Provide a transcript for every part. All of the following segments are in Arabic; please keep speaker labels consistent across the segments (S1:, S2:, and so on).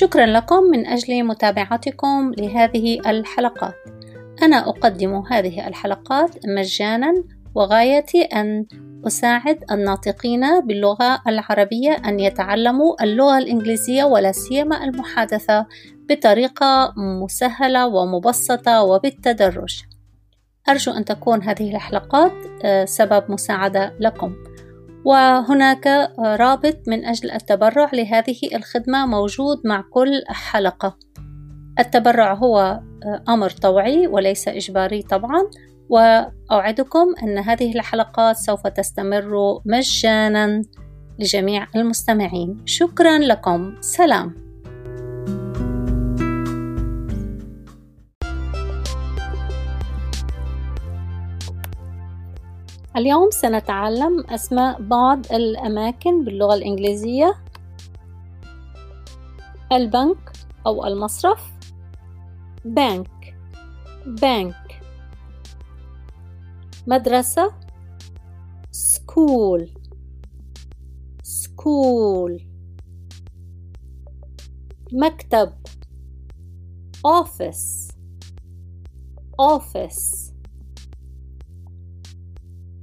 S1: شكرا لكم من أجل متابعتكم لهذه الحلقات أنا أقدم هذه الحلقات مجانا وغايتي أن أساعد الناطقين باللغة العربية أن يتعلموا اللغة الإنجليزية ولا سيما المحادثة بطريقة مسهلة ومبسطة وبالتدرج. أرجو أن تكون هذه الحلقات آه، سبب مساعدة لكم. وهناك رابط من أجل التبرع لهذه الخدمة موجود مع كل حلقة. التبرع هو آه، أمر طوعي وليس إجباري طبعا وأوعدكم أن هذه الحلقات سوف تستمر مجانا لجميع المستمعين. شكرا لكم. سلام. اليوم سنتعلم أسماء بعض الأماكن باللغة الإنجليزية. البنك أو المصرف. بانك بانك مدرسة school school. مكتب office office.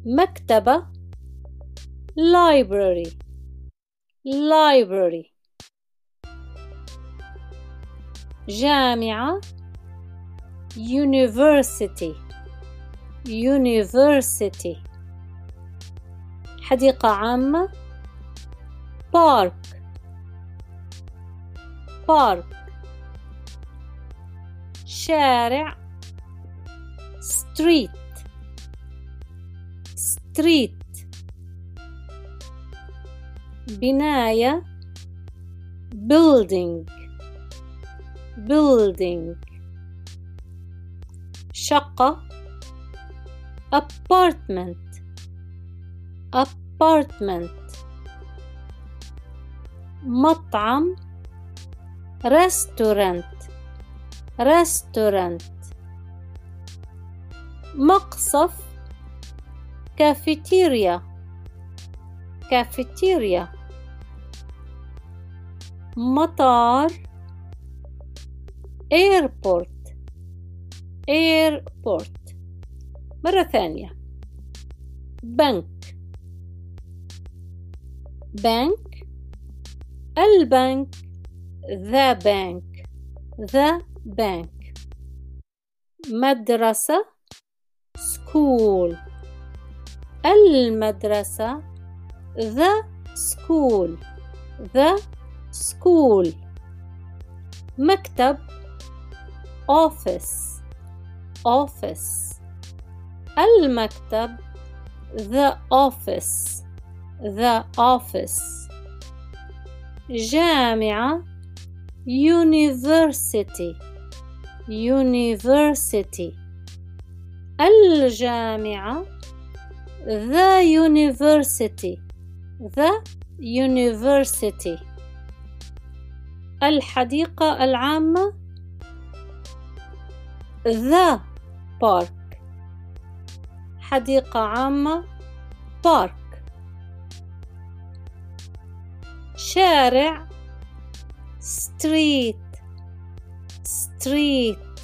S1: مكتبة library library جامعة university university حديقة عامة park park شارع street street بناية building building شقة apartment apartment مطعم restaurant restaurant مقصف cafeteria. cafeteria. مطار. airport airport مرة ثانية. بنك بنك البنك the bank the bank مدرسة. school المدرسة the school the school مكتب office office المكتب the office the office جامعة university university الجامعة the university the university الحديقة العامة the park حديقة عامة park شارع street street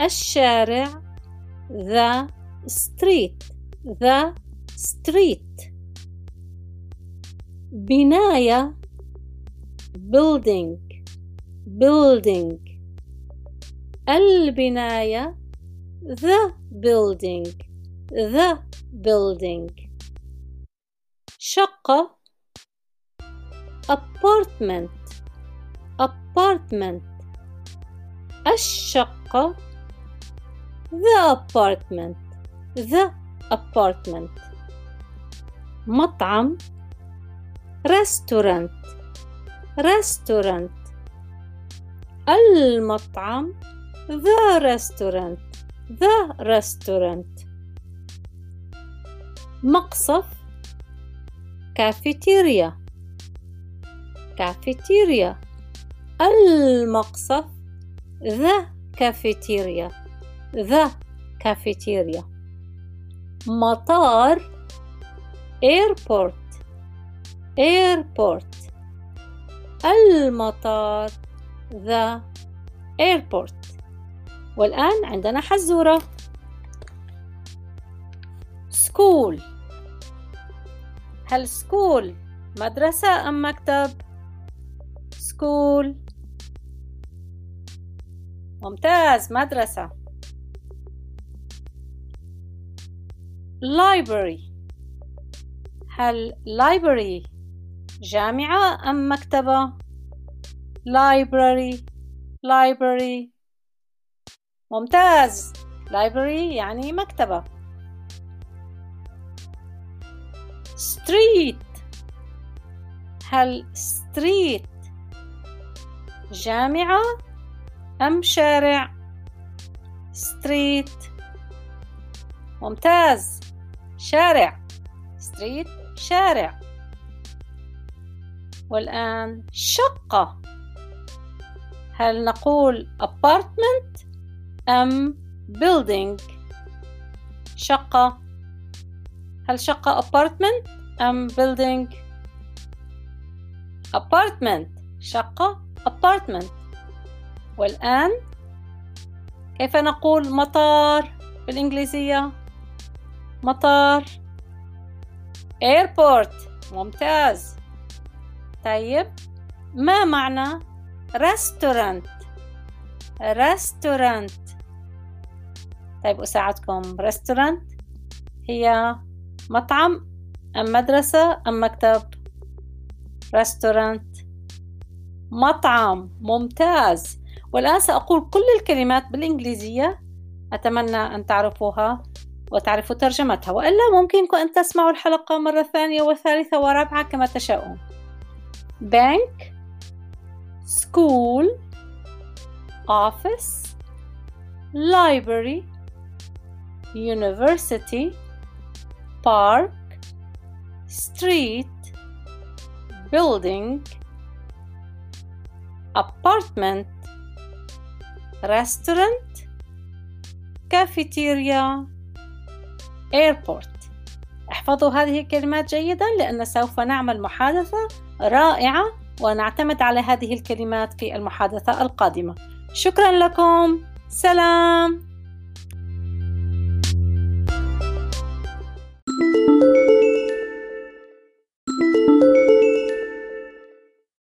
S1: الشارع the street the street بناية building building البناية the building the building شقة apartment apartment الشقة the apartment The apartment مطعم restaurant restaurant المطعم the restaurant the restaurant مقصف cafeteria cafeteria المقصف the cafeteria the cafeteria مطار airport. Airport. المطار the airport. والآن عندنا حزورة. School. هل school مدرسة أم مكتب؟ school. ممتاز مدرسة. Library هل library جامعة أم مكتبة؟ library library ممتاز library يعني مكتبة street هل street جامعة أم شارع street ممتاز شارع. Street شارع. والآن شقة. هل نقول apartment أم building شقة. هل شقة apartment أم building apartment شقة apartment. والآن كيف نقول مطار بالإنجليزية؟ مطار. Airport. ممتاز. طيب ما معنى restaurant restaurant. طيب أساعدكم. restaurant هي مطعم أم مدرسة أم مكتب؟ restaurant. مطعم. ممتاز. والآن سأقول كل الكلمات بالإنجليزية. أتمنى أن تعرفوها. وتعرفوا ترجمتها وإلا ممكنكم أن تسمعوا الحلقة مرة ثانية وثالثة ورابعة كما تشاءون bank school office library university park street building apartment restaurant cafeteria airport. احفظوا هذه الكلمات جيدا لأن سوف نعمل محادثة رائعة ونعتمد على هذه الكلمات في المحادثة القادمة. شكرا لكم. سلام.